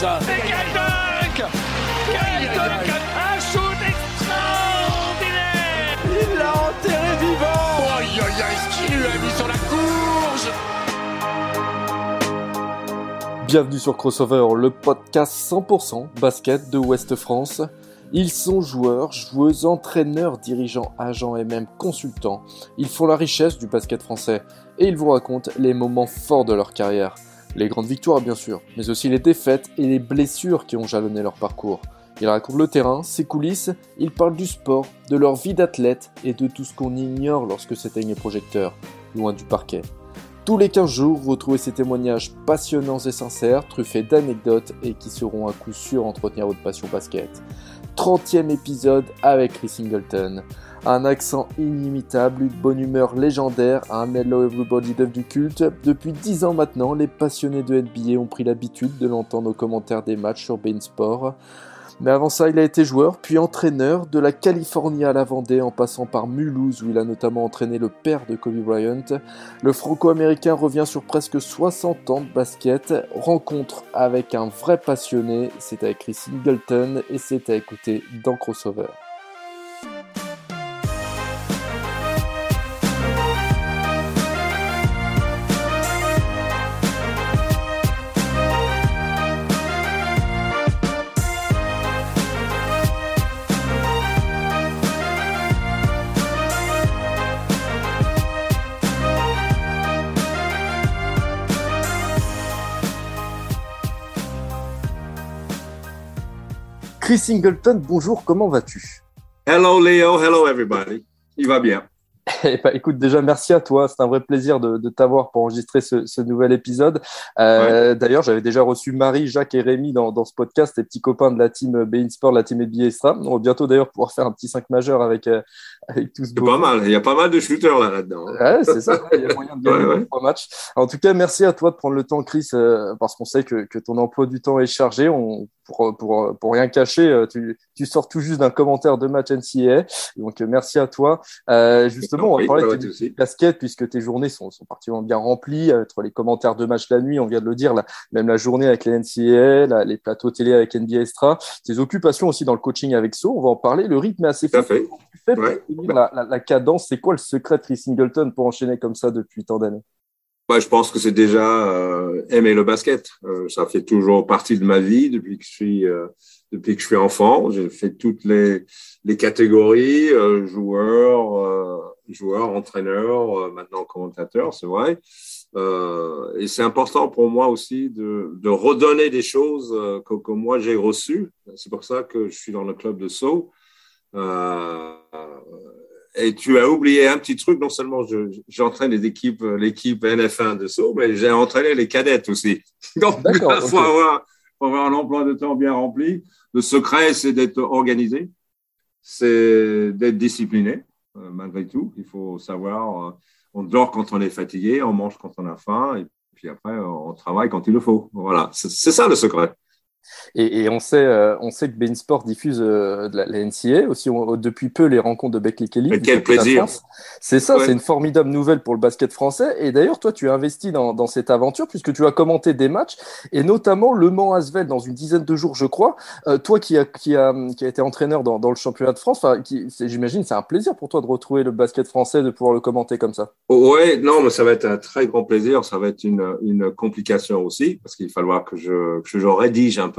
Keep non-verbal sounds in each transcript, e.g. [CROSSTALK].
décollage Et quel dunk Quel dunk Un shoot extraordinaire Il l'a enterré vivant Aïe aïe aïe, ce qu'il lui a mis sur la courge Bienvenue sur Crossover, le podcast 100% basket de Ouest France. Ils sont joueurs, joueuses, entraîneurs, dirigeants, agents et même consultants. Ils font la richesse du basket français et ils vous racontent les moments forts de leur carrière. Les grandes victoires bien sûr, mais aussi les défaites et les blessures qui ont jalonné leur parcours. Ils racontent le terrain, ses coulisses, ils parlent du sport, de leur vie d'athlète et de tout ce qu'on ignore lorsque s'éteignent les projecteurs, loin du parquet. Tous les 15 jours, retrouvez ces témoignages passionnants et sincères, truffés d'anecdotes et qui seront à coup sûr entretenir votre passion basket. 30e épisode avec Chris Singleton. Un accent inimitable, une bonne humeur légendaire, un Hello Everybody devenu culte. Depuis 10 ans maintenant, les passionnés de NBA ont pris l'habitude de l'entendre aux commentaires des matchs sur Bein Sport. Mais avant ça, il a été joueur, puis entraîneur, de la Californie à la Vendée, en passant par Mulhouse, où il a notamment entraîné le père de Kobe Bryant. Le franco-américain revient sur presque 60 ans de basket, rencontre avec un vrai passionné, c'est avec Chris Singleton, et c'est à écouter dans Crossover. Chris Singleton, bonjour, comment vas-tu? Hello Léo, hello everybody. Il va bien. [LAUGHS] Eh ben, écoute, déjà, merci à toi. C'est un vrai plaisir de, de t'avoir pour enregistrer ce, ce, nouvel épisode. Euh, ouais. D'ailleurs, j'avais déjà reçu Marie, Jacques et Rémi dans, dans ce podcast, les petits copains de la team Bein Sport, la team NBA Extra. On va bientôt d'ailleurs pouvoir faire un petit 5 majeur avec, euh, pas mal. Il y a pas mal de shooters là, là-dedans. Ouais, c'est ça. Il y a moyen de gagner ouais, ouais. trois matchs. En tout cas, merci à toi de prendre le temps, Chris, euh, parce qu'on sait que, que ton emploi du temps est chargé. On, pour, pour, pour rien cacher, euh, tu, tu sors tout juste d'un commentaire de match NCAA. Donc, merci à toi. Euh, justement, on va parler de tes baskets puisque tes journées sont, sont particulièrement bien remplies entre les commentaires de match la nuit, on vient de le dire, là, même la journée avec les NCAA, là, les plateaux télé avec NBA Extra, tes occupations aussi dans le coaching avec So, on va en parler. Le rythme est assez fort. Fait. Tu fais ouais. La, la, la, cadence, c'est quoi le secret de Chris Singleton pour enchaîner comme ça depuis tant d'années? Ouais, je pense que c'est déjà euh, aimer le basket. Euh, ça fait toujours partie de ma vie depuis que je suis euh, depuis que je suis enfant. J'ai fait toutes les les catégories euh, joueur, euh, joueur, entraîneur, maintenant commentateur, c'est vrai. et c'est important pour moi aussi de de redonner des choses que, que moi j'ai reçues. C'est pour ça que je suis dans le club de Sceaux. Et tu as oublié un petit truc, non seulement j'entraîne les équipes, l'équipe NF1 de Sceaux, mais j'ai entraîné les cadettes aussi. [LAUGHS] Donc, il [LAUGHS] faut, okay. avoir, faut avoir un emploi de temps bien rempli. Le secret, c'est d'être organisé, c'est d'être discipliné, euh, malgré tout. Il faut savoir, euh, on dort quand on est fatigué, on mange quand on a faim, et puis après, on travaille quand il le faut. Voilà, c'est ça le secret. Et, et, on sait, euh, on sait que Bein Sport diffuse euh, de la, la, NCA aussi on, depuis peu les rencontres de Beckley Kelly. Mais quel plaisir C'est ça, ouais. c'est une formidable nouvelle pour le basket français. Et d'ailleurs, toi, tu as investi dans, dans, cette aventure puisque tu as commenté des matchs et notamment Le Mans Asvel dans une dizaine de jours, je crois. Euh, toi, qui a, qui a, qui a été entraîneur dans, dans le championnat de France, j'imagine, c'est un plaisir pour toi de retrouver le basket français, de pouvoir le commenter comme ça. Ouais, non, mais ça va être un très grand plaisir. Ça va être une, une complication aussi parce qu'il va falloir que je, que je rédige un peu,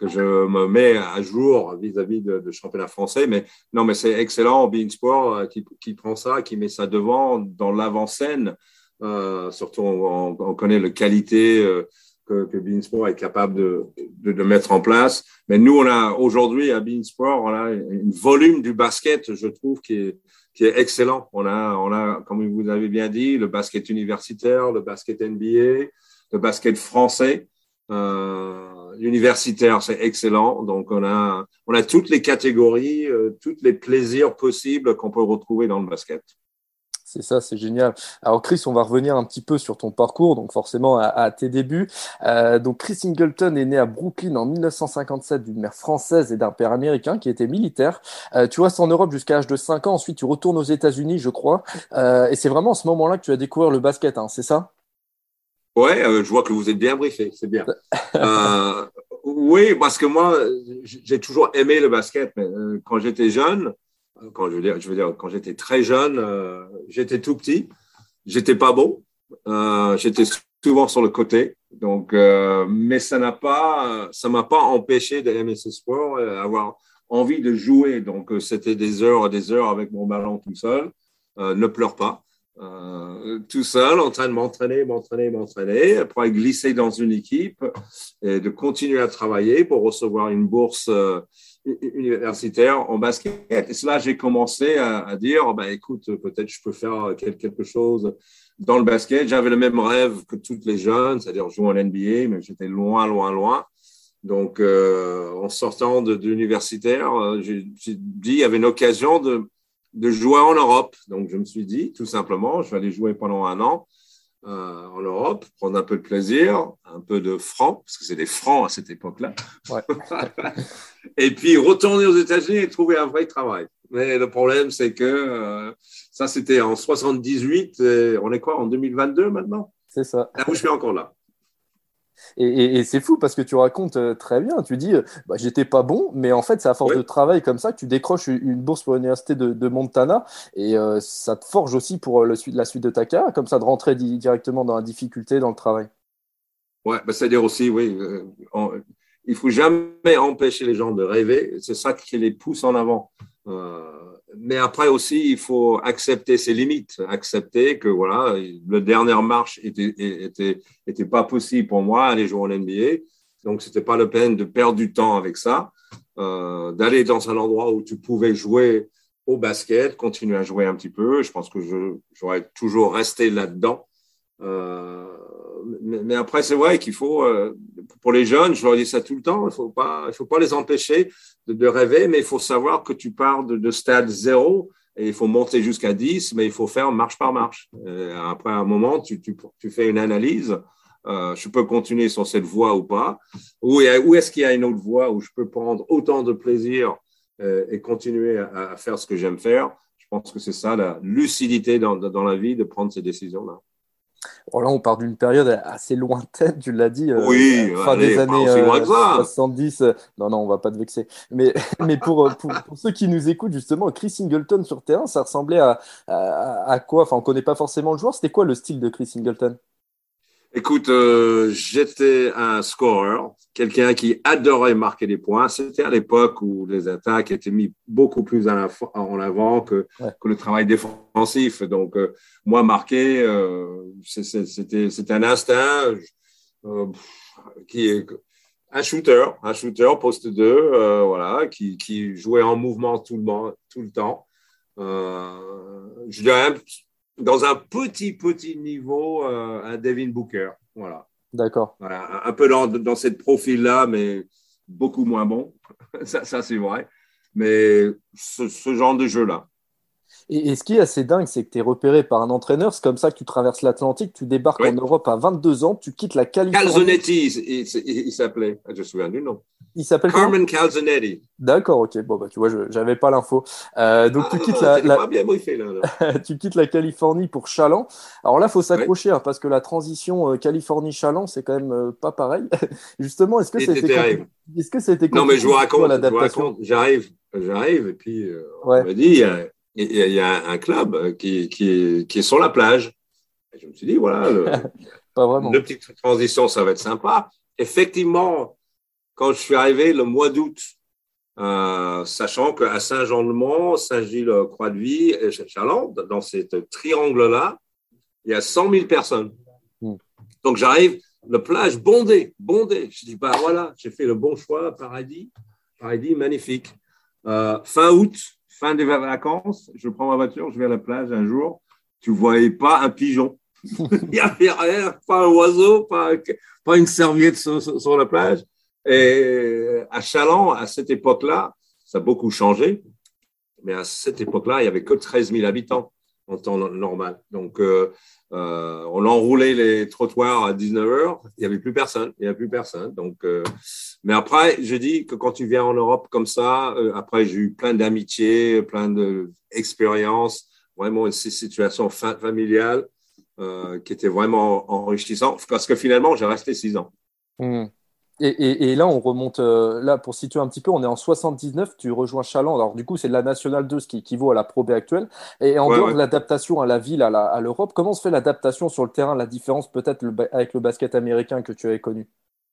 que je me mets à jour vis-à-vis -vis de, de, championnat français. Mais non, mais c'est excellent, Bein Sport, euh, qui, prend ça, qui met ça devant dans l'avant-scène. Euh, surtout, on, on, connaît la qualité euh, que, que Bein Sport est capable de, de, mettre en place. Mais nous, on a aujourd'hui à Bein Sport, on a un volume du basket, je trouve, qui est, qui est excellent. On a, on a, comme vous avez bien dit, le basket universitaire, le basket NBA, le basket français. Universitaire, c'est excellent. Donc, on a, on a toutes les catégories, euh, tous les plaisirs possibles qu'on peut retrouver dans le basket. C'est ça, c'est génial. Alors Chris, on va revenir un petit peu sur ton parcours, donc forcément à, tes débuts. Euh, donc Chris Singleton est né à Brooklyn en 1957 d'une mère française et d'un père américain qui était militaire. Euh, tu restes en Europe jusqu'à l'âge de 5 ans, ensuite tu retournes aux États-Unis, je crois. Et c'est vraiment à ce moment-là que tu as découvert le basket, hein, c'est ça? Ouais, euh, je vois que vous êtes bien briefé, c'est bien. [LAUGHS] Euh, oui, parce que moi, j'ai toujours aimé le basket, mais euh, quand j'étais jeune, quand je veux dire, je veux dire quand j'étais très jeune, j'étais tout petit, j'étais pas bon, euh, j'étais souvent sur le côté, donc, mais ça n'a pas, ça m'a pas empêché d'aimer ce sport, avoir envie de jouer. Donc, c'était des heures et des heures avec mon ballon tout seul. ne pleure pas. Euh, tout seul, en train de m'entraîner, m'entraîner, m'entraîner, après glisser dans une équipe et de continuer à travailler pour recevoir une bourse euh, universitaire en basket. Et cela, j'ai commencé à, dire, bah, écoute, peut-être je peux faire quelque chose dans le basket. J'avais le même rêve que toutes les jeunes, c'est-à-dire jouer en NBA, mais j'étais loin, loin, loin. Donc, euh, en sortant de, de l'universitaire, j'ai dit, il y avait une occasion de de jouer en Europe. Donc, je me suis dit, tout simplement, je vais aller jouer pendant un an euh, en Europe, prendre un peu de plaisir, un peu de francs, parce que c'est des francs à cette époque-là. Ouais. [LAUGHS] et puis, retourner aux États-Unis et trouver un vrai travail. Mais le problème, c'est que euh, ça, c'était en 78. Et on est quoi, en 2022 maintenant? C'est ça. Là où je suis encore là. Et, et, et c'est fou parce que tu racontes euh, très bien. Tu dis, euh, bah, j'étais pas bon, mais en fait, c'est à force de travail comme ça que tu décroches une, bourse pour l'université de, de Montana et euh, ça te forge aussi pour le, la suite de ta carrière, comme ça, de rentrer di- directement dans la difficulté, dans le travail. Ouais, bah, c'est-à-dire aussi, oui, euh, on- il faut jamais empêcher les gens de rêver. C'est ça qui les pousse en avant. Euh, mais après aussi, il faut accepter ses limites, accepter que voilà, le dernière marche était était était pas possible pour moi aller jouer en NBA. Donc c'était pas la peine de perdre du temps avec ça, euh, d'aller dans un endroit où tu pouvais jouer au basket, continuer à jouer un petit peu. Je pense que j'aurais toujours resté là-dedans. Euh, mais, après, c'est vrai qu'il faut, euh, pour les jeunes, je leur dis ça tout le temps, il faut pas, faut pas les empêcher de, rêver, mais il faut savoir que tu pars de, de stade zéro et il faut monter jusqu'à 10, mais il faut faire marche par marche. Et après un moment, tu, fais une analyse. Euh, je peux continuer sur cette voie ou pas ou est-ce qu'il y a une autre voie où je peux prendre autant de plaisir euh, et continuer à, faire ce que j'aime faire? Je pense que c'est ça la lucidité dans la vie de prendre ces décisions-là. Bon, là, on part d'une période assez lointaine, tu l'as dit, euh, Oui, fin allez, des années aussi loin euh, que ça. 70. euh, non, non, on va pas te vexer. Mais, [LAUGHS] mais pour, euh, pour, pour ceux qui nous écoutent, justement, Chris Singleton sur terrain, ça ressemblait à, à, à quoi? Enfin, on connaît pas forcément le joueur. C'était quoi le style de Chris Singleton? Écoute, euh, j'étais un scoreur, quelqu'un qui adorait marquer des points. C'était à l'époque où les attaques étaient mis beaucoup plus en avant, que, Ouais. que le travail défensif. Donc, euh, moi, marquer, euh, c'était c'était un instinct euh, qui est un shooter, un shooter poste 2, euh, voilà, qui, qui jouait en mouvement tout le, tout le temps. Euh, je dirais dans un petit, petit niveau, euh, un Devin Booker. Voilà. D'accord. Voilà, un- peu dans, dans cette profil-là, mais beaucoup moins bon. [LAUGHS] ça, ça c'est vrai. Mais ce, ce genre de jeu-là. Et, et ce qui est assez dingue, c'est que tu es repéré par un entraîneur. C'est comme ça que tu traverses l'Atlantique, tu débarques en Europe à 22 ans, tu quittes la Californie. Calzonetti, il, il- il s'appelait. Ah, Je me souviens du nom. Il s'appelle Carmen Calzonetti. D'accord, ok. Bon, bah, tu vois, je j'avais pas l'info. Euh, donc, tu Ah, quittes la, la- pas bien briefé, là. là. [LAUGHS] tu quittes la Californie pour Chaland. Alors là, faut s'accrocher hein, parce que la transition euh, Californie-Chaland, c'est quand même euh, pas pareil. [LAUGHS] Justement, est-ce que C'était Est-ce que été Non, mais je vous raconte. J'arrive, j'arrive, et puis euh, Ouais. on me dit, il y a, y un club euh, qui, qui, est, qui est sur la plage. Et je me suis dit, voilà, le, [LAUGHS] Pas vraiment. Petite transition, ça va être sympa. Effectivement, quand je suis arrivé le mois d'août, euh, sachant qu'à Saint-Jean-de-Mont, Saint-Gilles, Croix-de-Vie et Chaland, dans cet triangle-là, il y a 100 000 personnes. Hmm. Donc j'arrive, le plage bondé, bondé. Je dis, bah voilà, j'ai fait le bon choix, paradis, paradis magnifique. Euh, fin août, fin des vacances, je prends ma voiture, je vais à la plage un jour, tu ne voyais pas un pigeon. [LAUGHS] Il n'y avait rien, pas un oiseau, pas, pas une serviette sur, sur- sur la plage. Et à Chaland, à cette époque-là, ça a beaucoup changé, mais à cette époque-là, il n'y avait que 13 000 habitants en temps normal. Donc, euh, euh, on enroulait les trottoirs à 19 heures, il n'y avait plus personne, il n'y avait plus personne. Donc, euh, mais après, je dis que quand tu viens en Europe comme ça, après, j'ai eu plein d'amitiés, plein d'expériences, vraiment une situation fa- familiale. qui était vraiment enrichissant parce que finalement, j'ai resté six ans. Hmm. Et, là, on remonte, là, pour situer un petit peu, on est en 79, tu rejoins Chaland. Alors, du coup, c'est de la Nationale 2, ce qui équivaut à la Pro B actuelle. Et en dehors de l'adaptation à la ville, à l'Europe, comment se fait l'adaptation sur le terrain, la différence peut-être avec le basket américain que tu avais connu?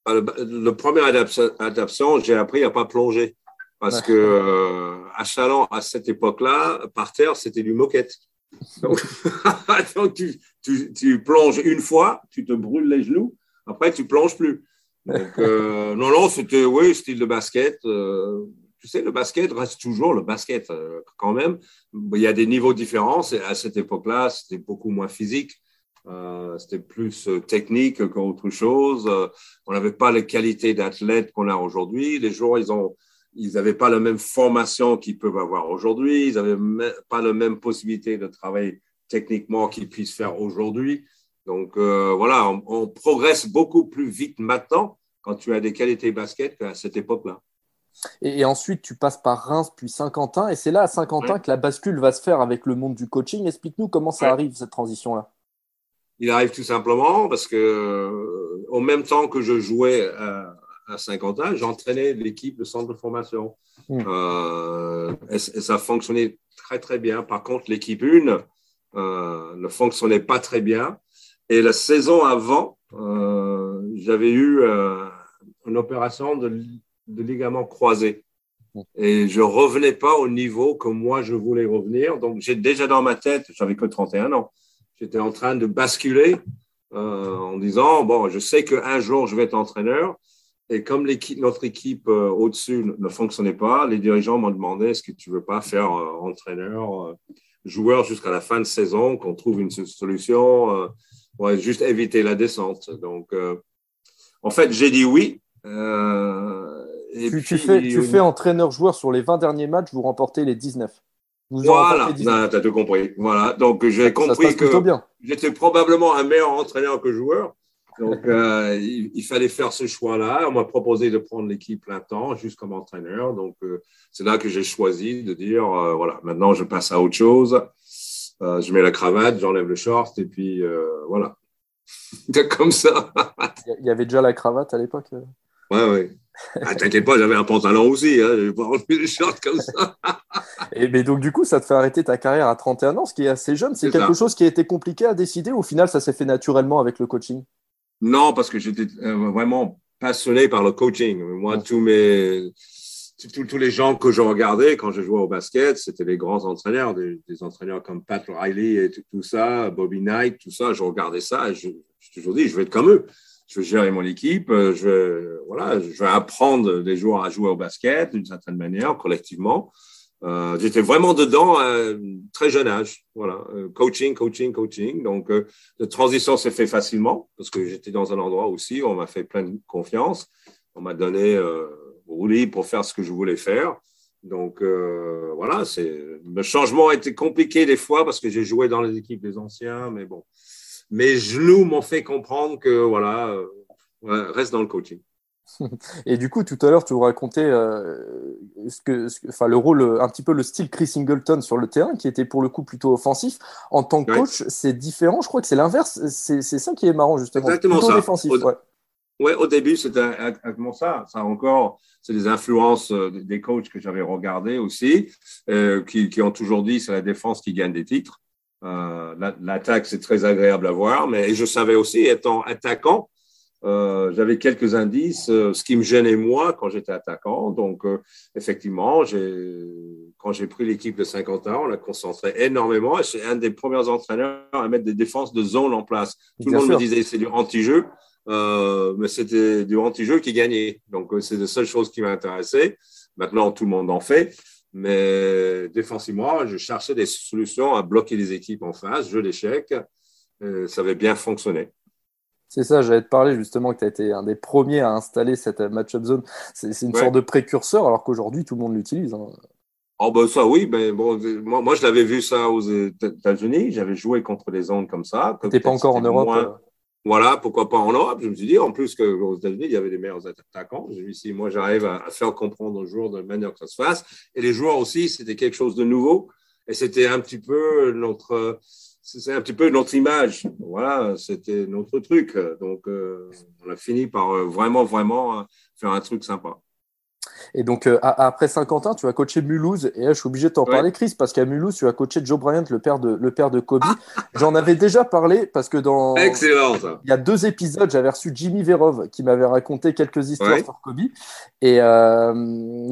Ah, Le, premier adaptation, j'ai appris à pas plonger. Parce que euh, à Chaland, à cette époque-là, par terre, c'était du moquette. [LAUGHS] Donc, [LAUGHS] tu, tu, plonges une fois, tu te brûles les genoux, après tu plonges plus. Donc, euh, [LAUGHS] non, non, c'était, oui, style de basket. Euh, tu sais, le basket reste toujours le basket euh, quand même. Il y a des niveaux différents. À cette époque-là, c'était beaucoup moins physique. c'était plus technique qu'autre chose. on n'avait pas les qualités d'athlète qu'on a aujourd'hui. Les joueurs, ils ont, ils n'avaient pas la même formation qu'ils peuvent avoir aujourd'hui. Ils n'avaient pas la même possibilité de travailler techniquement qu'ils puissent faire aujourd'hui. Donc euh, voilà, on, progresse beaucoup plus vite maintenant quand tu as des qualités basket qu'à cette époque-là. Et, ensuite, tu passes par Reims puis Saint-Quentin, et c'est là à Saint-Quentin que la bascule va se faire avec le monde du coaching. Explique-nous comment ça arrive cette transition-là. Il arrive tout simplement parce que, euh, au même temps que je jouais à, Saint-Quentin, j'entraînais l'équipe de centre de formation. Hmm. Euh, et, ça fonctionnait très très bien. Par contre, l'équipe 1 ne fonctionnait pas très bien. Et la saison avant, euh, j'avais eu euh, une opération de, de, ligament croisé. Et je revenais pas au niveau que moi je voulais revenir. Donc, j'ai déjà dans ma tête, j'avais que 31 ans, j'étais en train de basculer euh, en disant, bon, je sais qu'un jour je vais être entraîneur. Et comme notre équipe au-dessus ne fonctionnait pas, les dirigeants m'ont demandé, est-ce que tu veux pas faire entraîneur, joueur jusqu'à la fin de saison, qu'on trouve une solution juste éviter la descente. Donc, euh, en fait, j'ai dit oui. Euh, et tu, puis, tu, fais, tu fais entraîneur-joueur sur les 20 derniers matchs, vous remportez les 19. voilà, tu as tout compris. Voilà, donc j'ai compris que j'étais probablement un meilleur entraîneur que joueur. Donc, euh, il, fallait faire ce choix-là. On m'a proposé de prendre l'équipe plein temps, juste comme entraîneur. Donc, c'est là que j'ai choisi de dire, voilà, maintenant je passe à autre chose. Euh, je mets la cravate, j'enlève le short et puis euh, voilà. [LAUGHS] comme ça. Il y avait déjà la cravate à l'époque euh Ouais, ouais. Ah, T'inquiète pas, j'avais un pantalon aussi. Hein, je vais pas enlever le short comme ça. [LAUGHS] et mais donc, du coup, ça te fait arrêter ta carrière à 31 ans, ce qui est assez jeune. C'est quelque chose qui a été compliqué à décider ou au final, ça s'est fait naturellement avec le coaching? Non, parce que j'étais vraiment passionné par le coaching. Moi, tous mes tous, les gens que je regardais quand je jouais au basket, c'était les grands entraîneurs, des, entraîneurs comme Pat Riley et tout, ça, Bobby Knight, tout ça. Je regardais ça et je, je toujours dit, je vais être comme eux. Je vais gérer mon équipe, je vais, voilà, je vais apprendre les joueurs à jouer au basket d'une certaine manière, collectivement. Euh, j'étais vraiment dedans à très jeune âge. Voilà, euh, coaching, coaching, coaching. Donc, euh, la transition s'est fait facilement parce que j'étais dans un endroit aussi où on m'a fait plein de confiance. On m'a donné rouler pour faire ce que je voulais faire. Donc euh, voilà, c'est le changement a été compliqué des fois parce que j'ai joué dans les équipes des anciens, mais bon, mes genoux m'ont fait comprendre que voilà, euh, reste dans le coaching. [LAUGHS] Et du coup, tout à l'heure, tu vous racontais euh, ce que, enfin, le rôle, un petit peu le style Chris Singleton sur le terrain, qui était pour le coup plutôt offensif. En tant que coach, c'est différent. Je crois que c'est l'inverse. C'est ça qui est marrant, justement. Exactement plutôt ça. Défensif, ouais. Ouais, au début, c'était exactement ça? Ça encore, c'est des influences euh, des coachs que j'avais regardés aussi, euh, qui, qui, ont toujours dit c'est la défense qui gagne des titres. Euh, L'attaque, c'est très agréable à voir, mais je savais aussi, étant attaquant, euh, j'avais quelques indices, euh, ce qui me gênait moi quand j'étais attaquant. Donc, effectivement, quand j'ai pris l'équipe de 50 ans, on l'a concentré énormément. Et c'est un des premiers entraîneurs à mettre des défenses de zone en place. Tout le monde me disait c'est du anti-jeu. Euh, mais c'était du anti-jeu qui gagnait. Donc, euh, c'est la seule chose qui m'a intéressé. Maintenant, tout le monde en fait. Mais défensivement, je cherchais des solutions à bloquer les équipes en face, jeu d'échecs. Euh, ça avait bien fonctionné. C'est ça, j'allais te parler justement que tu as été un des premiers à installer cette match-up zone. C'est une sorte de précurseur, alors qu'aujourd'hui, tout le monde l'utilise. Hein. Oh ben ça oui, ben bon, moi, moi je l'avais vu ça aux États-Unis, j'avais joué contre des zones comme ça. Tu pas encore en Europe voilà, pourquoi pas en Europe Je me suis dit, en plus qu'aux États-Unis, il y avait des meilleurs attaquants. J'ai si moi j'arrive à, faire comprendre aux joueurs de manière que ça se fasse. Et les joueurs aussi, c'était quelque chose de nouveau. Et c'était un petit peu notre, c'est un petit peu notre image. Voilà, c'était notre truc. Donc, euh, on a fini par euh, vraiment, vraiment faire un truc sympa. Et donc, euh, après Saint-Quentin, tu as coaché Mulhouse. Et là, je suis obligé de t'en parler, Chris, parce qu'à Mulhouse, tu as coaché Joe Bryant, le père de, le père de Kobe. J'en avais déjà parlé parce que dans. Excellent, ça. Il y a deux épisodes, j'avais reçu Jimmy Verov qui m'avait raconté quelques histoires sur Kobe. Et euh,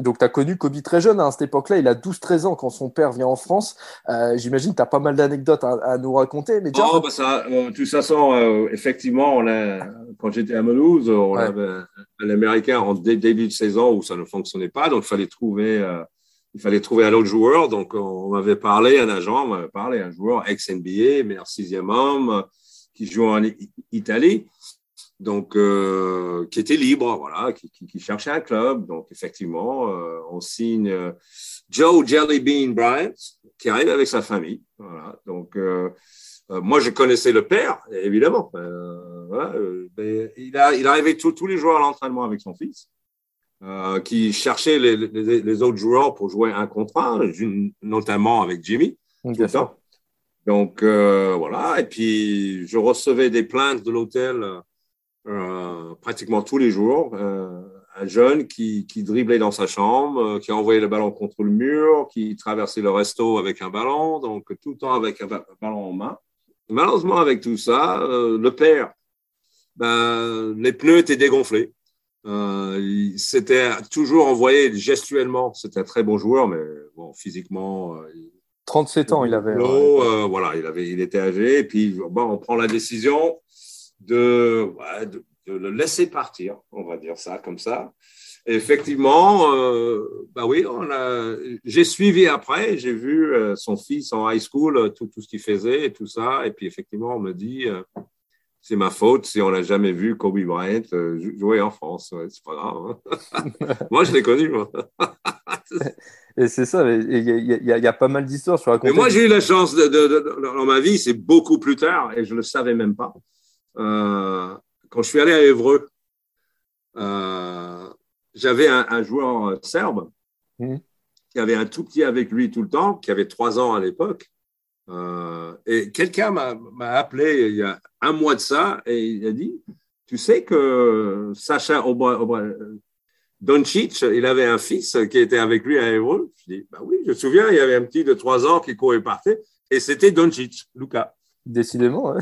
donc, tu as connu Kobe très jeune. Hein, à cette époque-là, il a 12-13 ans quand son père vient en France. Euh, j'imagine que tu as pas mal d'anecdotes à, nous raconter. Mais oh, bah ça, de toute façon, effectivement, on a, quand j'étais à Mulhouse, on avait un Américain en début de saison où ça ne pas. Donc, il fallait trouver, euh, il fallait trouver un autre joueur. Donc, on m'avait parlé, un agent m'avait parlé, un joueur ex-NBA, meilleur sixième homme, qui joue en Italie. Donc, euh, qui était libre, voilà, qui, cherchait un club. Donc, effectivement, euh, on signe Joe Jellybean Bryant, qui arrive avec sa famille. Voilà. Donc, moi, je connaissais le père, évidemment. Voilà, il, a, il arrivait tous les jours à l'entraînement avec son fils. Euh, qui cherchait les, les, les, autres joueurs pour jouer un contrat, notamment avec Jimmy. Donc euh, voilà, et puis je recevais des plaintes de l'hôtel euh, pratiquement tous les jours. Un jeune qui, qui, driblait dans sa chambre, qui envoyait le ballon contre le mur, qui traversait le resto avec un ballon, donc tout le temps avec un ballon en main. Malheureusement, avec tout ça, le père, ben, les pneus étaient dégonflés. Euh, c'était toujours envoyé gestuellement. C'était un très bon joueur, mais bon, physiquement. 37 euh, ans, il avait. Euh, voilà, il, avait, il était âgé. Et puis, bon, on prend la décision de, de, le laisser partir, on va dire ça comme ça. effectivement, bah oui, j'ai suivi après, j'ai vu son fils en high school, tout, tout ce qu'il faisait et tout ça. Et puis, effectivement, on me dit c'est ma faute si on n'a jamais vu Kobe Bryant euh, jouer en France. c'est pas grave. Hein. [LAUGHS] moi, je l'ai connu. Moi. et c'est ça, il y, y, a pas mal d'histoires sur la Mais moi, j'ai eu la chance de, dans ma vie, c'est beaucoup plus tard, et je ne le savais même pas. Euh, quand je suis allé à Évreux, euh, j'avais un, joueur serbe mmh. qui avait un tout petit avec lui tout le temps, qui avait trois ans à l'époque. Euh, et quelqu'un m'a appelé il y a un mois de ça et il a dit Tu sais que Sacha Doncic, il avait un fils qui était avec lui à Hébreu Je dis bah Oui, je me souviens, il y avait un petit de trois ans qui courait partait et c'était Doncic, Luca. Décidément. Hein.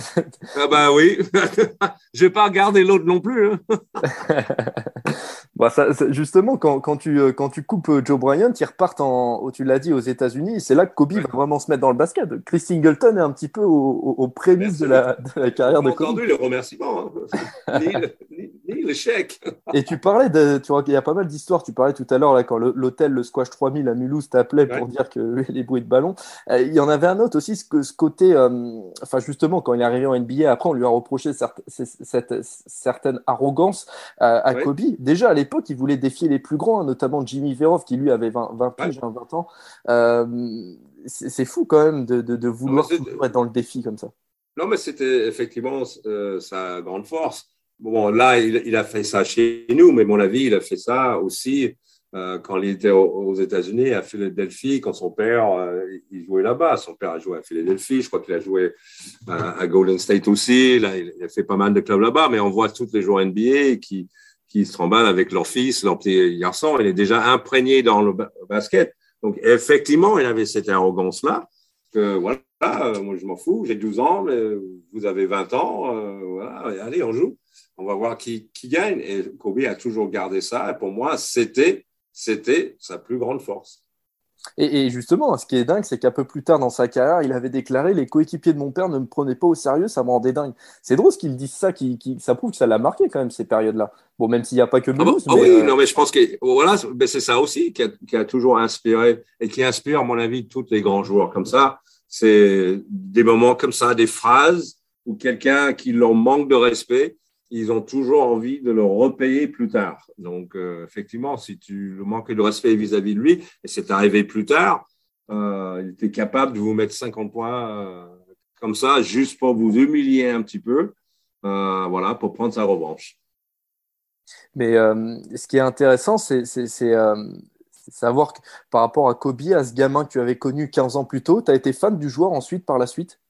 Ah bah oui, [LAUGHS] je vais pas regarder l'autre non plus. Hein. [LAUGHS] bah ça, justement, quand, quand, tu, euh, quand tu coupes euh, Joe Bryant, ils repartent, en, tu l'as dit, aux États-Unis. C'est là que Kobe va vraiment se mettre dans le basket. Chris Singleton est un petit peu aux, prémices de la, de la, carrière de Kobe. entendu les remerciements, hein. [LAUGHS] ni, l'échec. Et tu parlais de, tu vois, il y a pas mal d'histoires. Tu parlais tout à l'heure là quand l'hôtel le Squash 3000 à Mulhouse t'appelait pour dire que les bruits de ballon. Euh, il y en avait un autre aussi, ce, ce côté justement, quand il est arrivé en NBA, après, on lui a reproché cette, certaine arrogance à Kobe. Déjà, à l'époque, il voulait défier les plus grands, notamment Jimmy Verov, qui lui avait 20, 20 20 hein, ans. Euh, c'est fou quand même de, vouloir être dans le défi comme ça. Non, mais c'était effectivement euh, sa grande force. Bon, là, il, il, a fait ça chez nous, mais à mon avis, il a fait ça aussi quand il était aux États-Unis, à Philadelphie, quand son père, euh, il jouait là-bas. Son père a joué à Philadelphie, je crois qu'il a joué à, Golden State aussi. Là, il a fait pas mal de clubs là-bas, mais on voit tous les joueurs NBA qui, qui se tremballent avec leur fils, leur petit garçon. Il est déjà imprégné dans le basket. Donc, effectivement, il avait cette arrogance-là. Que voilà, euh, moi je m'en fous, j'ai 12 ans, mais vous avez 20 ans, voilà, allez, on joue. On va voir qui, qui gagne. Et Kobe a toujours gardé ça. Et pour moi, c'était c'était sa plus grande force. Et, justement, ce qui est dingue, c'est qu'un peu plus tard dans sa carrière, il avait déclaré Les coéquipiers de mon père ne me prenaient pas au sérieux, ça me rendait dingue. C'est drôle qu'il dise ça, qui, ça prouve que ça l'a marqué quand même, ces périodes-là. Bon, même s'il n'y a pas que ah Mulhouse. Ah, oui, euh, non, mais je pense que voilà, c'est ça aussi qui a, qui a, toujours inspiré et qui inspire, à mon avis, tous les grands joueurs comme ça. C'est des moments comme ça, des phrases où quelqu'un qui leur manque de respect ils ont toujours envie de le repayer plus tard. Donc, euh, effectivement, si tu manques de respect vis-à-vis de lui, et c'est arrivé plus tard, euh, il était capable de vous mettre 50 points euh, comme ça, juste pour vous humilier un petit peu, voilà, pour prendre sa revanche. Mais ce qui est intéressant, c'est savoir que par rapport à Kobe, à ce gamin que tu avais connu 15 ans plus tôt, tu as été fan du joueur ensuite par la suite?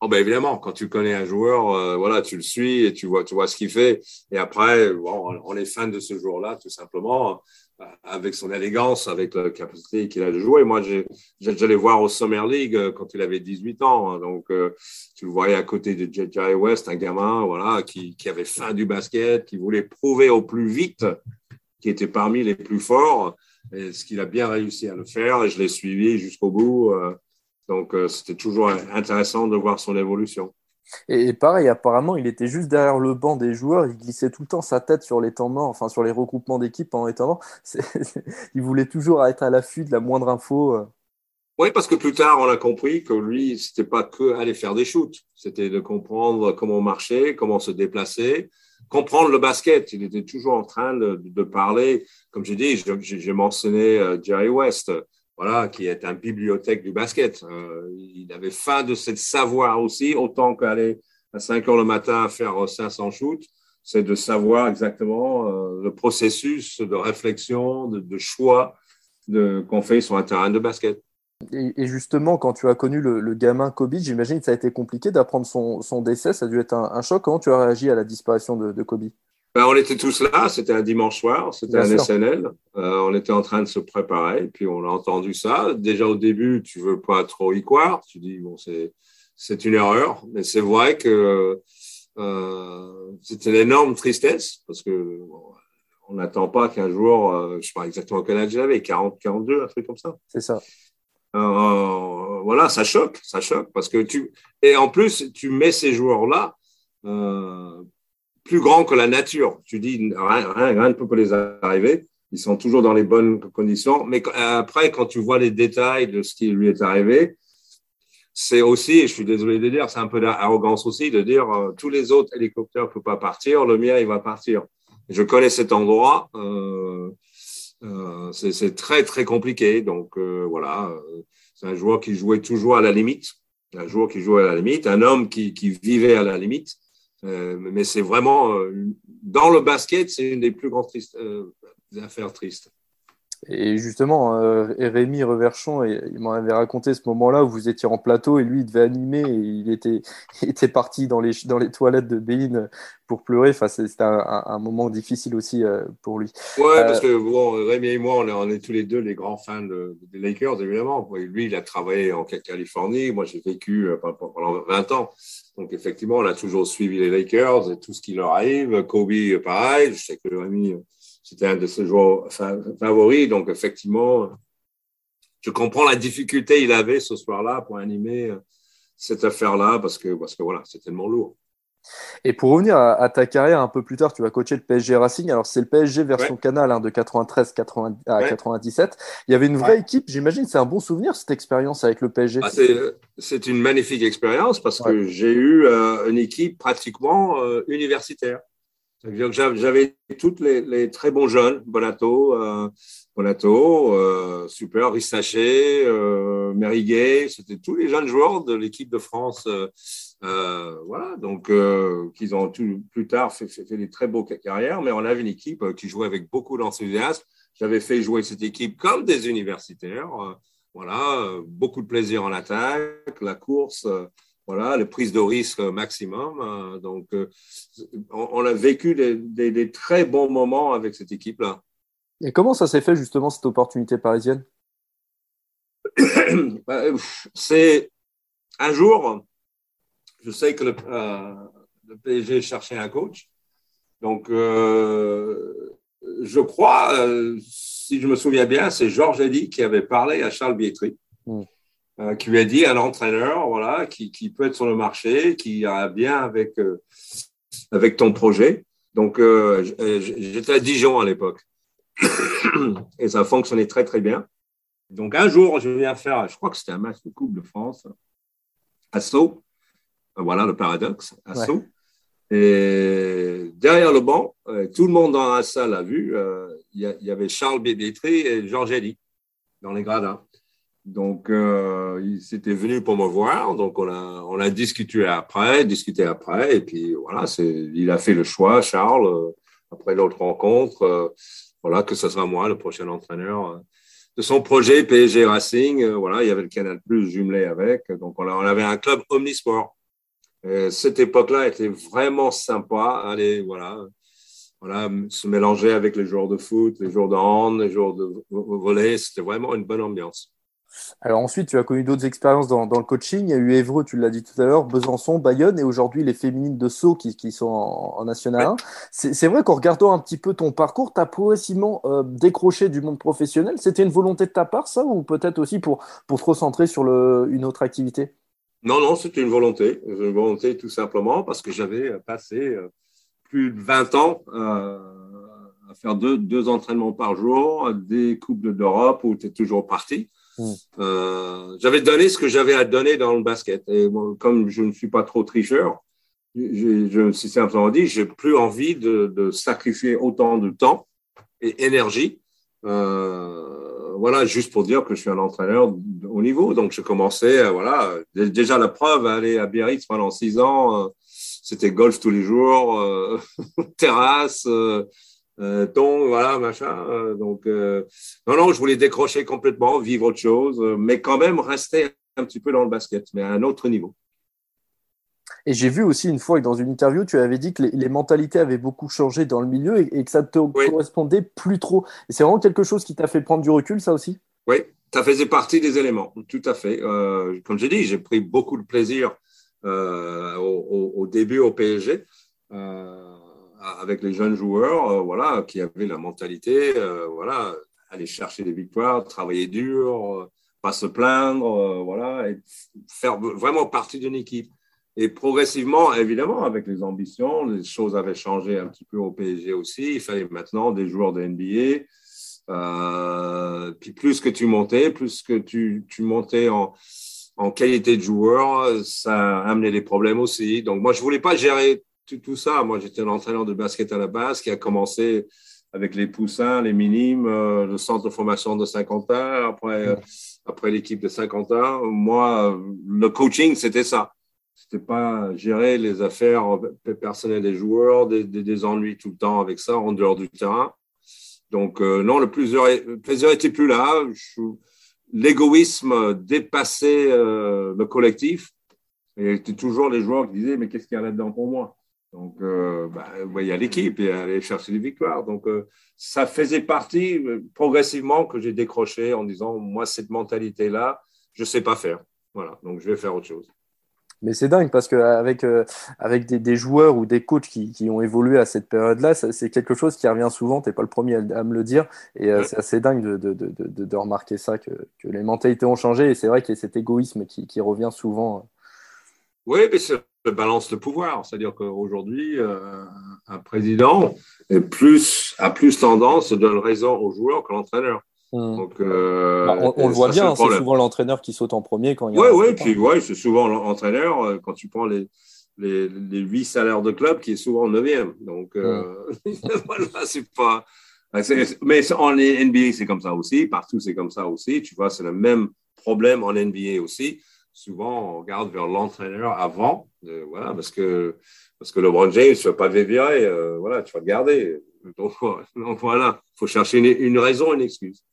Oh ben évidemment, quand tu connais un joueur, euh, voilà, tu le suis et tu vois, tu vois ce qu'il fait. Et après, bon, on est fan de ce joueur-là, tout simplement, euh, avec son élégance, avec la capacité qu'il a de jouer. Moi, j'allais voir au Summer League euh, quand il avait 18 ans. Hein. donc, tu le voyais à côté de Jerry West, un gamin, voilà, qui, qui avait faim du basket, qui voulait prouver au plus vite qu'il était parmi les plus forts. Et ce qu'il a bien réussi à le faire. Et je l'ai suivi jusqu'au bout. Donc, euh, c'était toujours intéressant de voir son évolution. Et, pareil, apparemment, il était juste derrière le banc des joueurs. Il glissait tout le temps sa tête sur les temps morts, enfin sur les regroupements d'équipes en étant [LAUGHS] il voulait toujours être à l'affût de la moindre info. Euh. Oui, parce que plus tard, on a compris que lui, c'était pas que aller faire des shoots. C'était de comprendre comment marcher, comment se déplacer, comprendre le basket. Il était toujours en train de, de parler. Comme j'ai dit, j'ai mentionné euh, Jerry West voilà, qui est un bibliothèque du basket. Euh, il avait faim de ce savoir aussi, autant qu'aller à 5 heures le matin faire 500 shoots, c'est de savoir exactement euh, le processus de réflexion, de, choix qu'on fait sur un terrain de basket. Et, justement, quand tu as connu le, gamin Kobe, j'imagine que ça a été compliqué d'apprendre son, décès, ça a dû être un, choc. Comment tu as réagi à la disparition de Kobe? Ben, on était tous là, c'était un dimanche soir, c'était un SNL. Euh, on était en train de se préparer, puis on a entendu ça. Déjà au début, tu veux pas trop y croire, tu dis bon c'est c'est une erreur, mais c'est vrai que euh, c'était une énorme tristesse parce que on n'attend pas qu'un jour, euh, je sais pas exactement quel âge j'avais, 40, 42, un truc comme ça. C'est ça. Euh, voilà, ça choque, ça choque parce que tu et en plus tu mets ces joueurs là plus grand que la nature. Tu dis, rien, rien, ne peut les arriver. Ils sont toujours dans les bonnes conditions. Mais après, quand tu vois les détails de ce qui lui est arrivé, c'est aussi, je suis désolé de dire, c'est un peu d'arrogance aussi de dire euh, tous les autres hélicoptères ne peuvent pas partir, le mien, il va partir. Je connais cet endroit. Euh, euh, c'est très, très compliqué. Donc, voilà, c'est un joueur qui jouait toujours à la limite. Un joueur qui jouait à la limite, un homme qui vivait à la limite. Euh, mais c'est vraiment, euh, dans le basket, c'est une des plus grandes tristes, euh, affaires tristes. Et justement, Rémi Reverchon, il m'en avait raconté ce moment-là où vous étiez en plateau et lui, il devait animer et il était, [LAUGHS] il était parti dans les, dans les toilettes de Bein pour pleurer. Enfin, c'était un, moment difficile aussi pour lui. Ouais, parce que bon, Rémi et moi, on est, tous les deux les grands fans des Lakers, évidemment. Lui, il a travaillé en Californie. Moi, j'ai vécu pendant 20 ans. Donc, effectivement, on a toujours suivi les Lakers et tout ce qui leur arrive. Kobe, pareil. Je sais que Rémi, c'était un de ses joueurs favoris. Donc, effectivement, je comprends la difficulté qu'il avait ce soir-là pour animer cette affaire-là parce que, parce que voilà, c'est tellement lourd. Et pour revenir à, ta carrière un peu plus tard, tu vas coacher le PSG Racing. Alors, c'est le PSG version Canal hein, de 93 à 97. Il y avait une vraie équipe. J'imagine c'est un bon souvenir, cette expérience avec le PSG. Ah, c'est une magnifique expérience parce que j'ai eu euh, une équipe pratiquement euh, universitaire. J'avais toutes les, très bons jeunes, Bonato, euh, Bonato euh, super, Rissaché, euh, Meriguet, c'était tous les jeunes joueurs de l'équipe de France. Euh, voilà, donc euh, qu'ils ont tout, plus tard fait, fait, des très beaux carrières, mais on avait une équipe qui jouait avec beaucoup d'enthousiasme. J'avais fait jouer cette équipe comme des universitaires. voilà, beaucoup de plaisir en attaque, la course voilà, les prises de risque maximum. Euh, donc, euh, on, a vécu des, très bons moments avec cette équipe-là. Et comment ça s'est fait justement cette opportunité parisienne? [COUGHS] Bah, C'est un jour, je sais que le, euh, PSG cherchait un coach. Donc, je crois, si je me souviens bien, c'est Georges Eddy qui avait parlé à Charles Bietri. Euh, qui lui a dit un entraîneur voilà, qui, qui, peut être sur le marché, qui ira bien avec, euh, avec ton projet. Donc, euh, j'étais à Dijon à l'époque. [COUGHS] Et ça fonctionnait très, très bien. Donc, un jour, je viens faire, je crois que c'était un match de Coupe de France, à Sceaux. Voilà le paradoxe, à Sceaux. Et derrière le banc, tout le monde dans la salle a vu, il y, avait Charles Bébétry et Georges Eddy dans les gradins. Donc, euh, il s'était venu pour me voir. Donc, on a, on a discuté après, discuté après. Et puis, voilà, il a fait le choix, Charles, euh, après l'autre rencontre, euh, voilà, que ce sera moi, le prochain entraîneur de son projet PSG Racing. voilà, il y avait le Canal Plus jumelé avec. Donc, on, on avait un club omnisport. Cette époque-là était vraiment sympa. Allez, voilà, voilà, se mélanger avec les joueurs de foot, les joueurs de hand, les joueurs de volley. C'était vraiment une bonne ambiance. Alors ensuite, tu as connu d'autres expériences dans, le coaching. Il y a eu Évreux, tu l'as dit tout à l'heure, Besançon, Bayonne et aujourd'hui les féminines de Sceaux qui, sont en, National 1. C'est vrai qu'en regardant un petit peu ton parcours, tu as progressivement euh, décroché du monde professionnel. C'était une volonté de ta part, ça, ou peut-être aussi pour, pour te recentrer sur une autre activité? Non, non, c'était une volonté. Une volonté tout simplement parce que j'avais passé euh, plus de 20 ans. Euh, à faire deux, deux entraînements par jour, des Coupes d'Europe où tu es toujours parti. Mm. Euh, j'avais donné ce que j'avais à donner dans le basket. Et comme je ne suis pas trop tricheur, je, je me suis simplement dit, j'ai plus envie de, de, sacrifier autant de temps et énergie. Euh, voilà, juste pour dire que je suis un entraîneur au niveau. Donc, je commençais, voilà, déjà la preuve, aller à Biarritz pendant six ans, euh, c'était golf tous les jours, euh, [LAUGHS] terrasse, euh, euh, ton, voilà, machin. Euh, donc, euh, non, non, je voulais décrocher complètement, vivre autre chose, mais quand même rester un petit peu dans le basket, mais à un autre niveau. Et j'ai vu aussi une fois que dans une interview, tu avais dit que les, mentalités avaient beaucoup changé dans le milieu et, que ça te correspondait plus trop. Et c'est vraiment quelque chose qui t'a fait prendre du recul, ça aussi? Oui, ça faisait partie des éléments, tout à fait. comme j'ai dit, j'ai pris beaucoup de plaisir au, au, début au PSG. Euh, avec les jeunes joueurs, euh, voilà, qui avaient la mentalité, euh, voilà, aller chercher des victoires, travailler dur, euh, pas se plaindre, voilà, et faire vraiment partie d'une équipe. Et progressivement, évidemment, avec les ambitions, les choses avaient changé un petit peu au PSG aussi. Il fallait maintenant des joueurs de NBA. Euh, puis plus que tu montais, plus que tu, tu montais en, en qualité de joueur, ça amenait des problèmes aussi. Donc moi, je voulais pas gérer tout, ça. Moi, j'étais un entraîneur de basket à la base qui a commencé avec les poussins, les minimes, euh, le centre de formation de Saint-Quentin, après, euh, après l'équipe de Saint-Quentin. Moi, le coaching, c'était ça. C'était pas gérer les affaires personnelles des joueurs, des, des, ennuis tout le temps avec ça en dehors du terrain. Donc, euh, non, le plaisir, le plaisir plus là. L'égoïsme dépassait le collectif. Et c'était toujours les joueurs qui disaient, mais qu'est-ce qu'il y a là-dedans pour moi? Donc, euh, bah, il y a l'équipe et aller chercher des victoires. Donc, euh, ça faisait partie euh, progressivement que j'ai décroché en disant, moi, cette mentalité-là, je ne sais pas faire. Voilà, donc je vais faire autre chose. Mais c'est dingue parce qu'avec avec des, joueurs ou des coachs qui, qui ont évolué à cette période-là, c'est quelque chose qui revient souvent. Tu n'es pas le premier à, me le dire. Et c'est assez dingue de, de, de, de, remarquer ça, que, que, les mentalités ont changé. Et c'est vrai qu'il y a cet égoïsme qui, qui revient souvent. Oui, mais c'est balance le pouvoir. C'est-à-dire qu'aujourd'hui, euh, un président est plus, a plus tendance de donner raison aux joueurs que l'entraîneur. Hmm. Donc, euh, bah, on, le voit bien, c'est souvent l'entraîneur qui saute en premier quand il y a. Oui, oui, puis ouais, c'est souvent l'entraîneur euh, quand tu prends les, les, les 8 salaires de club qui est souvent 9e. Donc, hmm. [LAUGHS] voilà, c'est pas. Mais en NBA, c'est comme ça aussi. Partout, c'est comme ça aussi. Tu vois, c'est le même problème en NBA aussi souvent on regarde vers l'entraîneur avant, euh, voilà, parce que parce que LeBron James, tu vas pas le virer, euh, voilà, tu vas le garder. Donc, [LAUGHS] voilà, il faut chercher une, raison, une excuse.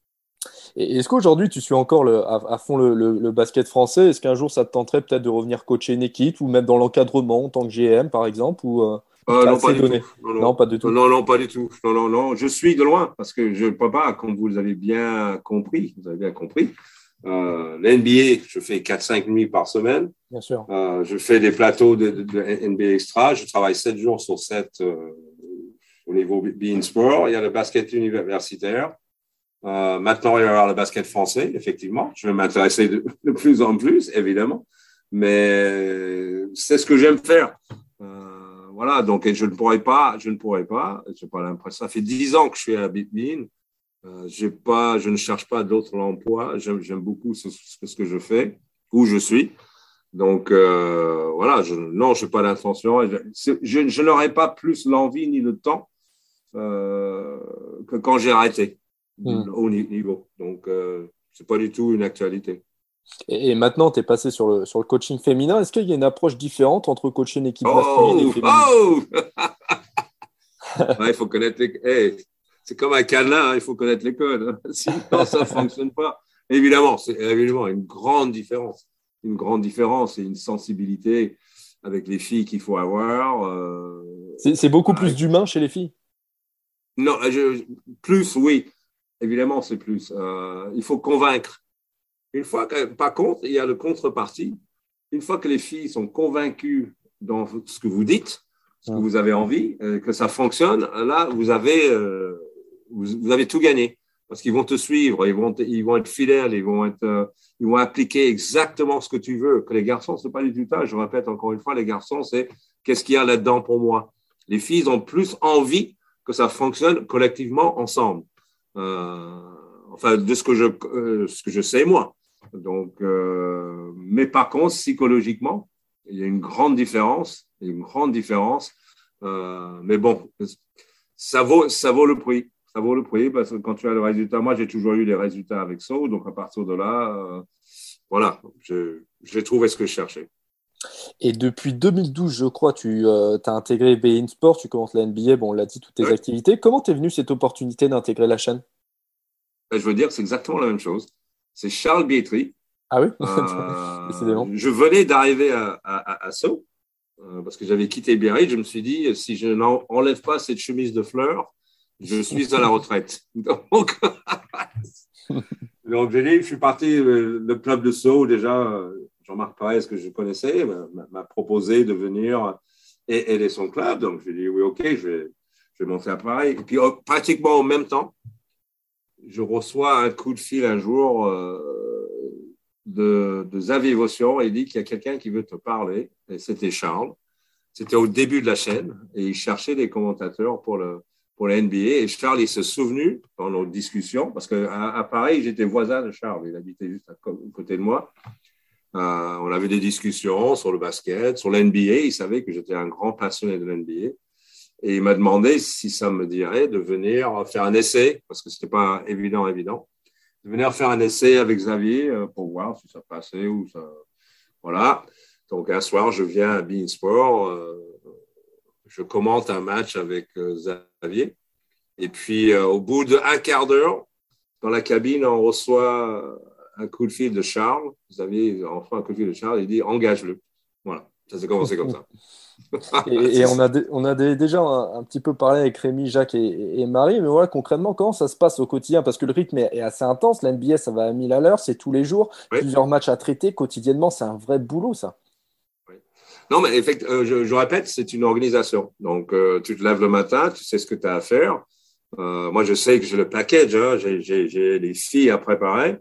Est-ce qu'aujourd'hui tu suis encore le, à, fond le, basket français? Est-ce qu'un jour ça te tenterait peut-être de revenir coacher une équipe ou même dans l'encadrement en tant que GM par exemple ou, euh, non, pas du tout. Non, pas du tout. Non, non, pas du tout. Non, non, non. Je suis de loin parce que je ne peux pas, comme vous l'avez bien compris, vous avez bien compris, euh, L'NBA, je fais 4-5 nuits par semaine. Bien sûr. Euh, je fais des plateaux de, de, NBA Extra. Je travaille 7 jours sur 7 euh, au niveau Bein Sport. Il y a le basket universitaire. Euh, maintenant, il va y avoir le basket français, effectivement. Je vais m'intéresser de, [LAUGHS] plus en plus, évidemment. Mais c'est ce que j'aime faire. Euh, voilà, donc je ne pourrais pas, je ne pourrais pas, j'ai pas l'impression. Ça fait 10 ans que je suis à Bein. Euh, pas, je ne cherche pas d'autres emplois. J'aime beaucoup ce, que je fais, où je suis. Donc voilà, je, non, je n'ai pas d'intention. Je, je, n'aurais pas plus l'envie ni le temps que quand j'ai arrêté hmm. au niveau. Donc euh, c'est pas du tout une actualité. Et, maintenant, tu es passé sur le, sur le coaching féminin. Est-ce qu'il y a une approche différente entre coacher une équipe masculine et oh, féminine? Oh [LAUGHS] Il faut connaître les c'est comme un cadenas, hein, il faut connaître les codes. Hein. [LAUGHS] Sinon, ça ne [LAUGHS] fonctionne pas. Évidemment, c'est évidemment une grande différence. Une grande différence et une sensibilité avec les filles qu'il faut avoir. c'est beaucoup plus d'humain chez les filles? Non, plus, oui. Évidemment, c'est plus. il faut convaincre. Une fois que, par contre, il y a le contrepartie. Une fois que les filles sont convaincues dans ce que vous dites, ce que vous avez envie, que ça fonctionne, là, vous avez, vous avez tout gagné parce qu'ils vont te suivre, ils vont, ils vont être fidèles, ils vont, être, euh, ils vont appliquer exactement ce que tu veux. Que les garçons, c'est pas du tout ça. Je répète encore une fois, les garçons, c'est qu'est-ce qu'il y a là-dedans pour moi? Les filles ont plus envie que ça fonctionne collectivement ensemble. Euh, enfin, de ce que je, euh, ce que je sais moi. Donc, euh, mais par contre, psychologiquement, il y a une grande différence, une grande différence. Mais bon, ça vaut, ça vaut le prix ça vaut le prix parce que quand tu as le résultat, moi j'ai toujours eu les résultats avec ça, donc à partir de là, voilà, j'ai trouvé ce que je cherchais. Et depuis 2012, je crois, tu euh, as intégré Bein Sport, tu commences la NBA, bon, on l'a dit, toutes tes activités. Comment t'es venu cette opportunité d'intégrer la chaîne? Ben, Je veux dire, c'est exactement la même chose. C'est Charles Bietri. Ah oui [LAUGHS] euh, Je venais d'arriver à, à, Sceaux, parce que j'avais quitté Biarritz. Je me suis dit, si je n'enlève pas cette chemise de fleurs, je suis à la retraite. [LAUGHS] Donc, [LAUGHS] donc j'ai dit, je suis parti, euh, le club de Sceaux, déjà, euh, Jean-Marc Paez, que je connaissais, m'a proposé de venir aider son club. Donc, j'ai dit, oui, OK, je vais, je vais monter à Paris. Et puis, oh, pratiquement en même temps, je reçois un coup de fil un jour euh, de, de Xavier. Il dit qu'il y a quelqu'un qui veut te parler. Et c'était Charles. C'était au début de la chaîne. Et il cherchait des commentateurs pour le, la NBA. Et Charles, il s'est souvenu dans nos discussions, parce qu'à à Paris, j'étais voisin de Charles. Il habitait juste à côté de moi. Euh, on avait des discussions sur le basket, sur l'NBA. Il savait que j'étais un grand passionné de l'NBA. Et il m'a demandé si ça me dirait de venir faire un essai, parce que c'était pas évident, évident, de venir faire un essai avec Xavier euh, pour voir si ça passait ou ça. Voilà. Donc, un soir, je viens à Beansport. Euh, je commente un match avec Xavier. Et puis, au bout d'un quart d'heure, dans la cabine, on reçoit un coup de fil de Charles. Xavier reçoit un coup de fil de Charles. Il dit engage-le. Voilà, ça s'est commencé comme ça. [LAUGHS] et, on a, on a déjà un, petit peu parlé avec Rémi, Jacques et, Marie, mais voilà, concrètement, comment ça se passe au quotidien? Parce que le rythme est, assez intense, l'NBA, ça va à 1000 à l'heure, c'est tous les jours, plusieurs matchs à traiter quotidiennement, c'est un vrai boulot, ça. Non, mais effectivement, euh, je, je, répète, c'est une organisation. Donc, euh, tu te lèves le matin, tu sais ce que tu as à faire. Euh, moi, je sais que j'ai le package. Hein, j'ai les filles à préparer.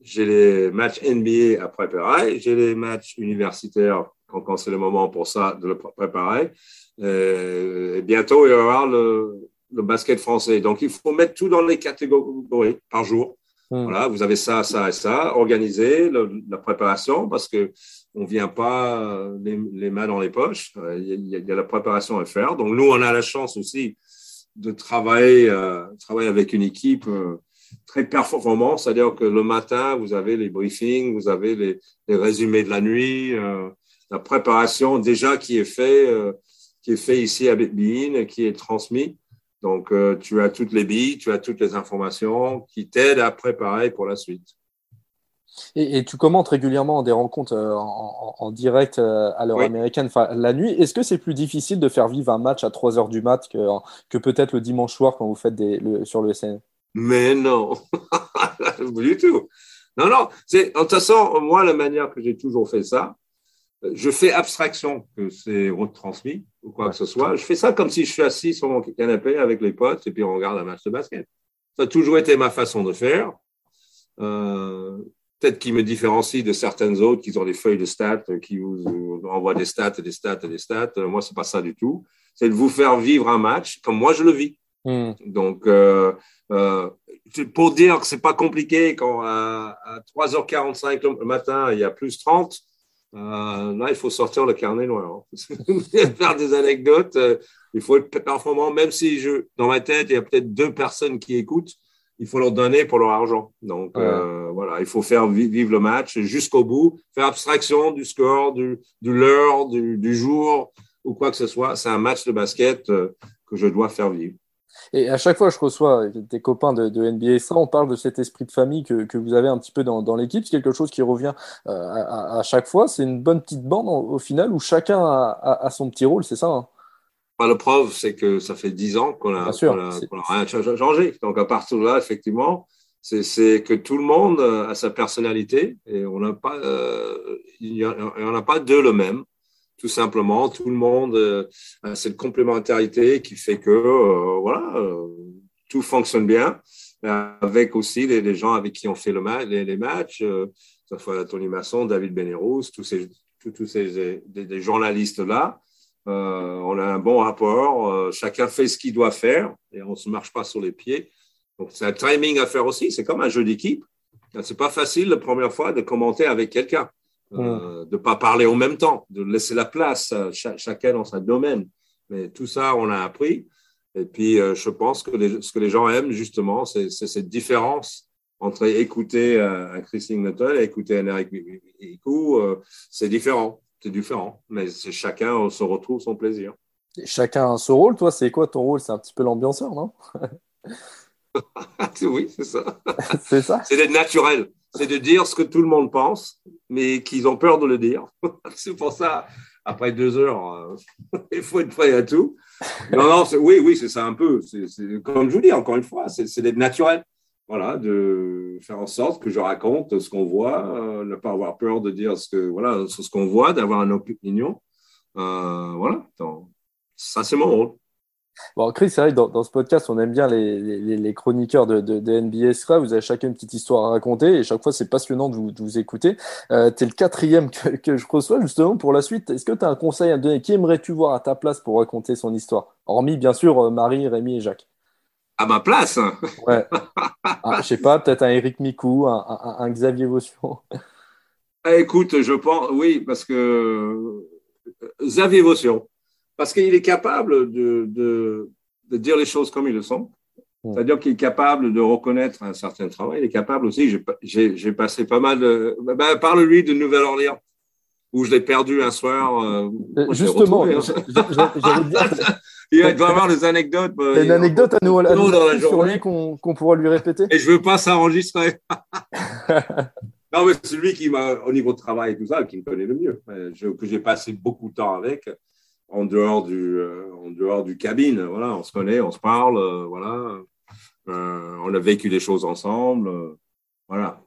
J'ai les matchs NBA à préparer. J'ai les matchs universitaires quand, quand c'est le moment pour ça de le préparer. et bientôt, il va y avoir le, le basket français. Donc, il faut mettre tout dans les catégories par jour. Hmm. Voilà, vous avez ça, ça et ça. Organiser la préparation parce que on vient pas euh, les, mains dans les poches. Euh, il y, a, la préparation à faire. Donc nous, on a la chance aussi de travailler, euh, travailler avec une équipe très performante, c'est-à-dire que le matin, vous avez les briefings, vous avez les, résumés de la nuit, la préparation déjà qui est fait, qui est fait ici à Bein, qui est transmis. Donc, tu as toutes les billes, tu as toutes les informations qui t'aident à préparer pour la suite. Et, tu commentes régulièrement des rencontres euh, en, direct euh, à l'heure américaine la nuit. Est-ce que c'est plus difficile de faire vivre un match à 3 heures du mat que, que peut-être le dimanche soir quand vous faites des, sur le SN Mais non, [LAUGHS] du tout. Non, non. De toute façon, moi, la manière que j'ai toujours fait ça, je fais abstraction que c'est retransmis ou quoi que ce soit. Je fais ça comme si je suis assis sur mon canapé avec les potes et puis on regarde un match de basket. Ça a toujours été ma façon de faire. Euh, peut-être qui me différencie de certaines autres qui ont des feuilles de stats, qui vous envoient des stats et des stats et des stats. Euh, moi, c'est pas ça du tout. C'est de vous faire vivre un match comme moi je le vis. Hmm. Donc, euh, euh, pour dire que c'est pas compliqué quand à, 3h45 le matin il y a plus 30, euh, là il faut sortir le carnet noir, [LAUGHS] faire des anecdotes. il faut être performant, même si je, dans ma tête il y a peut-être deux personnes qui écoutent il faut leur donner pour leur argent. Donc voilà, il faut faire vivre le match jusqu'au bout, faire abstraction du score, du, du l'heure, du, du, jour ou quoi que ce soit. C'est un match de basket que je dois faire vivre. Et à chaque fois, je reçois des copains de, de NBA Extra, on parle de cet esprit de famille que, que vous avez un petit peu dans, dans l'équipe. C'est quelque chose qui revient euh, à, à, chaque fois. C'est une bonne petite bande au final où chacun a, a, son petit rôle, c'est ça hein? Bah, Le preuve, c'est que ça fait dix ans qu'on a, qu a, qu a, rien changé. Donc à partir de là, effectivement, c'est que tout le monde a sa personnalité et on n'a pas, euh, il n'y en a pas deux le même tout simplement. Tout le monde, euh, c'est une complémentarité qui fait que euh, voilà, euh, tout fonctionne bien. Avec aussi les, gens avec qui on fait le ma les, les, matchs, euh, Tony Masson, David Benérous, tous ces, tous, tous ces des, des journalistes là. on a un bon rapport. chacun fait ce qu'il doit faire et on ne se marche pas sur les pieds. Donc c'est un timing à faire aussi. C'est comme un jeu d'équipe. C'est pas facile la première fois de commenter avec quelqu'un. Euh, de ne pas parler en même temps, de laisser la place, ch chacun dans son domaine. Mais tout ça, on a appris. Et puis, euh, je pense que les, ce que les gens aiment, justement, c'est cette différence entre écouter euh, un Chris Singleton et écouter un Eric Ikou. C'est différent, c'est différent. Mais chacun on se retrouve son plaisir. Et chacun a son rôle. Toi, c'est quoi ton rôle? C'est un petit peu l'ambianceur, non? [LAUGHS] Oui, c'est ça. [LAUGHS] c'est ça. C'est d'être naturel c'est de dire ce que tout le monde pense, mais qu'ils ont peur de le dire. [LAUGHS] c'est pour ça, après deux heures, euh, [LAUGHS] il faut être prêt à tout. Non, non, oui, oui, c'est ça un peu. C'est, comme je vous dis, encore une fois, c'est, d'être naturel. Voilà, de faire en sorte que je raconte ce qu'on voit, euh, ne pas avoir peur de dire ce que voilà, ce qu'on voit, d'avoir une opinion. Euh, voilà, donc, ça c'est mon rôle. Bon, Chris, c'est vrai que dans, dans, ce podcast, on aime bien les, les, les chroniqueurs de, de, de NBA Extra. Vous avez chacun une petite histoire à raconter et chaque fois, c'est passionnant de vous, de vous écouter. Euh, tu es le quatrième que, que, je reçois justement pour la suite. Est-ce que tu as un conseil à me donner? Qui aimerais-tu voir à ta place pour raconter son histoire? Hormis, bien sûr, euh, Marie, Rémi et Jacques. À ma place? Ouais. ah, je sais pas, peut-être un Eric Micou, un, un, un Xavier Vaution. Ah, écoute, je pense, oui, parce que euh, Xavier Vaution parce qu'il est capable de, de, de, dire les choses comme ils le sont. Hmm. C'est-à-dire qu'il est capable de reconnaître un certain travail. Il est capable aussi, j'ai passé pas mal de... Ben, Parle-lui de Nouvelle-Orléans, où je l'ai perdu un soir. Euh, Justement, retrouvé, [LAUGHS] il doit avoir des anecdotes. Euh, une anecdote à nous, à nous dans la sur lui qu'on qu pourra lui répéter? Et je veux pas s'enregistrer. [LAUGHS] non, mais c'est lui qui m'a, au niveau de travail et tout ça, qui me connaît le mieux, je, que j'ai passé beaucoup de temps avec en dehors du, euh, en dehors du cabine. Voilà, on se connaît, on se parle, euh, voilà. Euh, on a vécu des choses ensemble, voilà.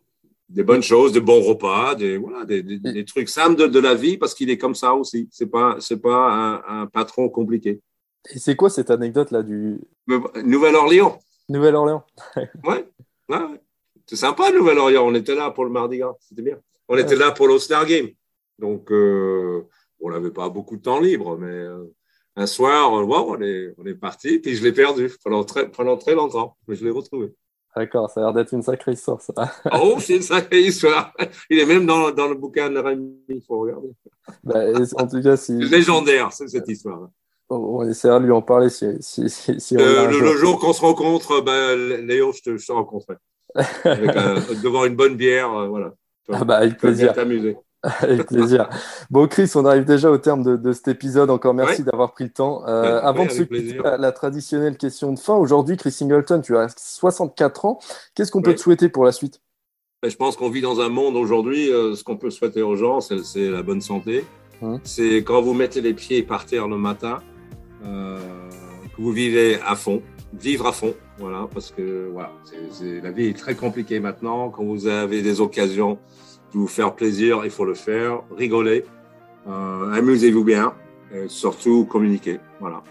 Des bonnes choses, des bons repas, des, voilà, des, des, des trucs simples de, de, la vie parce qu'il est comme ça aussi. C'est pas, c'est pas un, un, patron compliqué. Et c'est quoi cette anecdote là du Nouvelle-Orléans Nouvelle-Orléans. [LAUGHS] ouais, ouais. C'est sympa Nouvelle-Orléans. On était là pour le Mardi Gras, c'était bien. On était là pour l'All-Star Game. Donc, euh, on n'avait pas beaucoup de temps libre, mais euh, un soir, on est, on est parti, puis je l'ai perdu pendant très, pendant très longtemps, mais je l'ai retrouvé. D'accord, ça a l'air d'être une sacrée histoire, ça. [LAUGHS] oh, c'est une sacrée histoire. Il est même dans, dans le bouquin de Rémi, il faut regarder. Bah, en tout cas, si... légendaire, cette histoire. On essaiera de lui en parler si, si, si, si euh, le, le, jour qu'on se rencontre, ben, Léo, je te, je te rencontrerai. [LAUGHS] devant une bonne bière, euh, voilà. Ah bah, avec plaisir. t'amuser. [LAUGHS] Avec plaisir. Bon, Chris, on arrive déjà au terme de, de cet épisode. Encore merci ouais. d'avoir pris le temps. Euh, ouais, avant de se quitter, la, la, traditionnelle question de fin. Aujourd'hui, Chris Singleton, tu as 64 ans. Qu'est-ce qu'on peut te souhaiter pour la suite? Je pense qu'on vit dans un monde aujourd'hui. Euh, ce qu'on peut souhaiter aux gens, c'est la bonne santé. Hum. C'est quand vous mettez les pieds par terre le matin, euh, que vous vivez à fond, vivre à fond. Voilà, parce que voilà, c est, c est, la vie est très compliquée maintenant. Quand vous avez des occasions vous faire plaisir, il faut le faire, rigoler, euh, amusez-vous bien, et surtout communiquer. Voilà.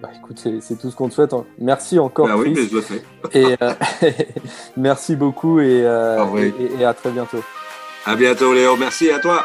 Bah, écoute, c'est tout ce qu'on te souhaite. Merci encore. Bah oui, mais je le fais. [LAUGHS] et euh, [LAUGHS] merci beaucoup et, euh, ah oui. et, et à très bientôt. À bientôt, Léo. Merci à toi.